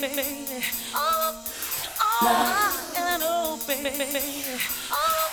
baby. Oh, oh, I know, baby. Oh.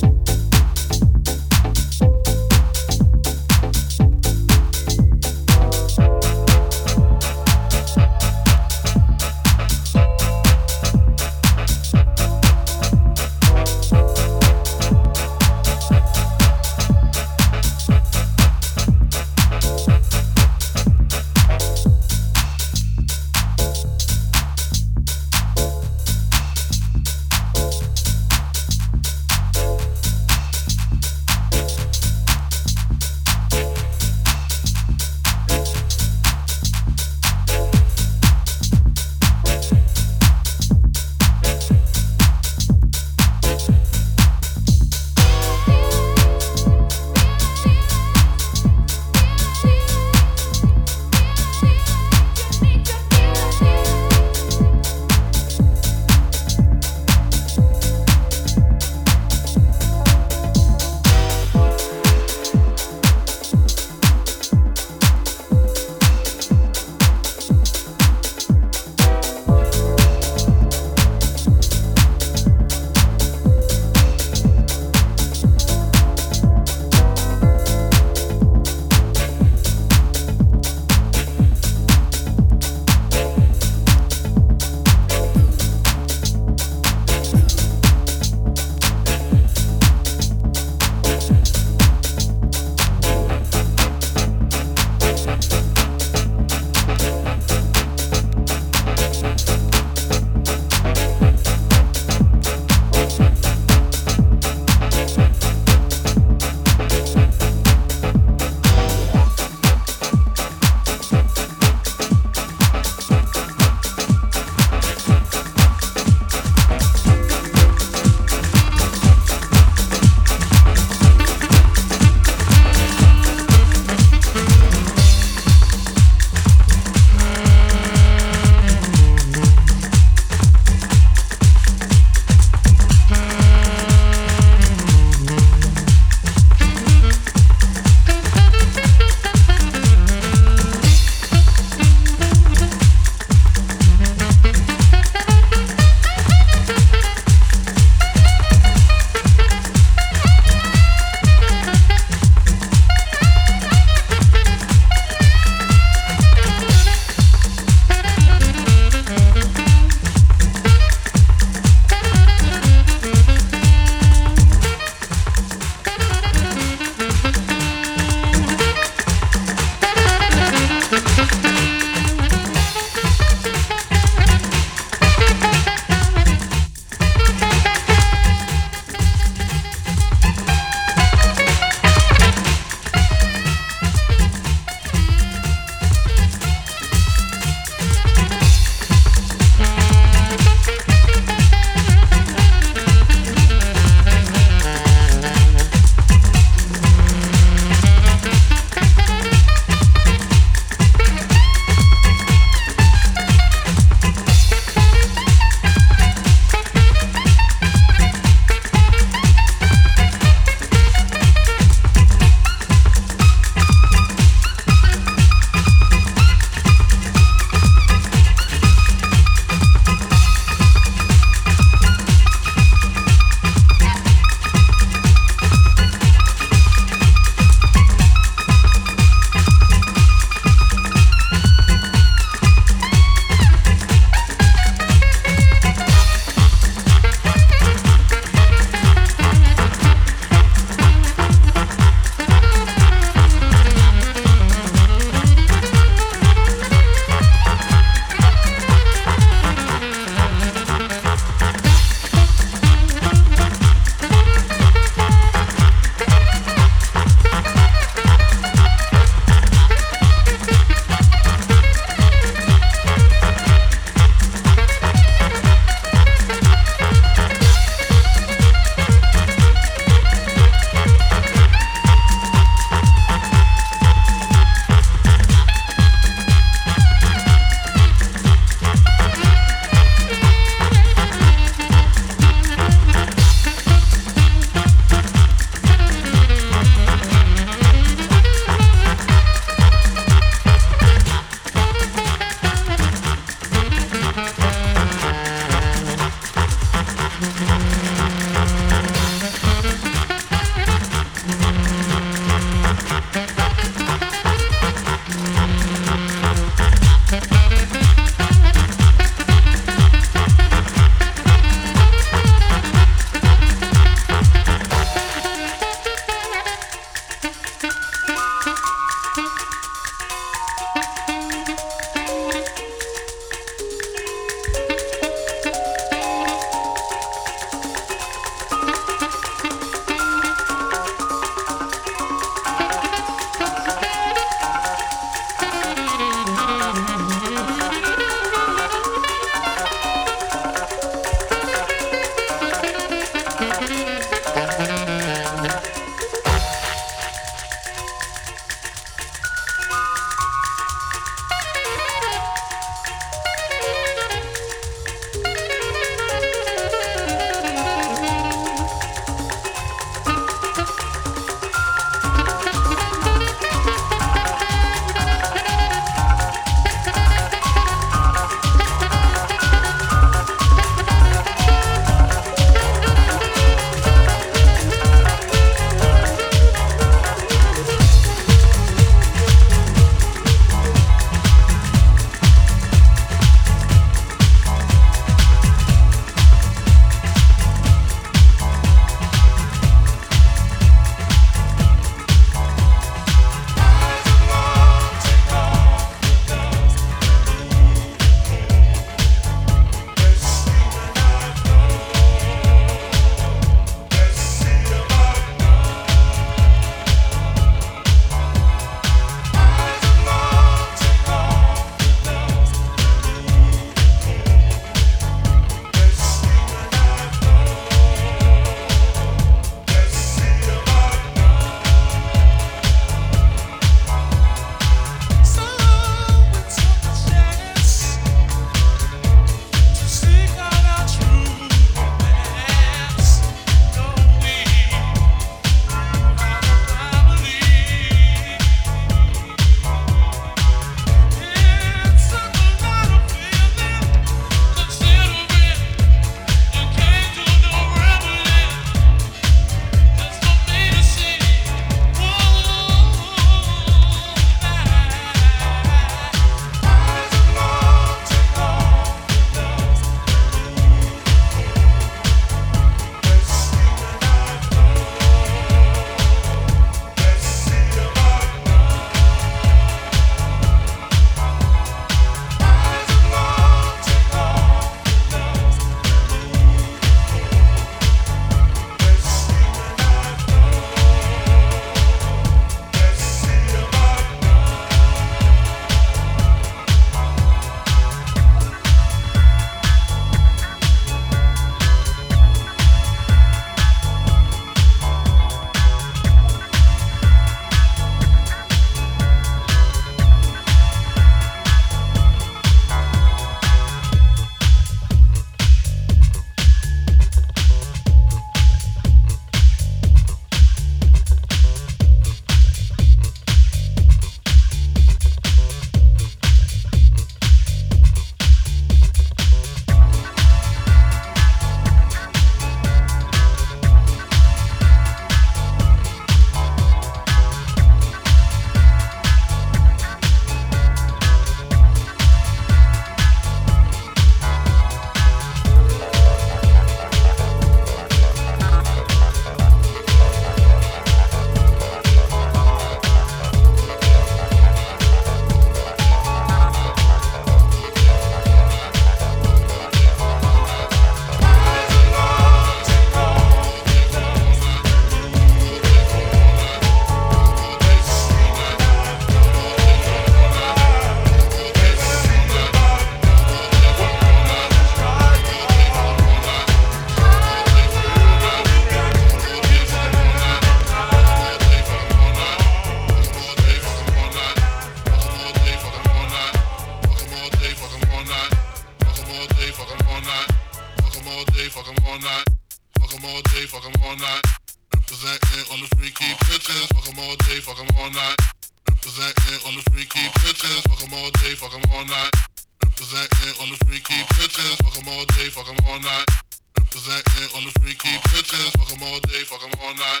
all night.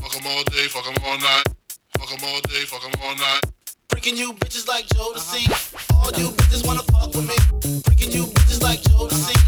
Fuck them all day, fuck them all night. Fuck them all day, fuck them all night. Freaking you bitches like Jodeci. All you bitches wanna fuck with me. Freaking you bitches like Jodeci.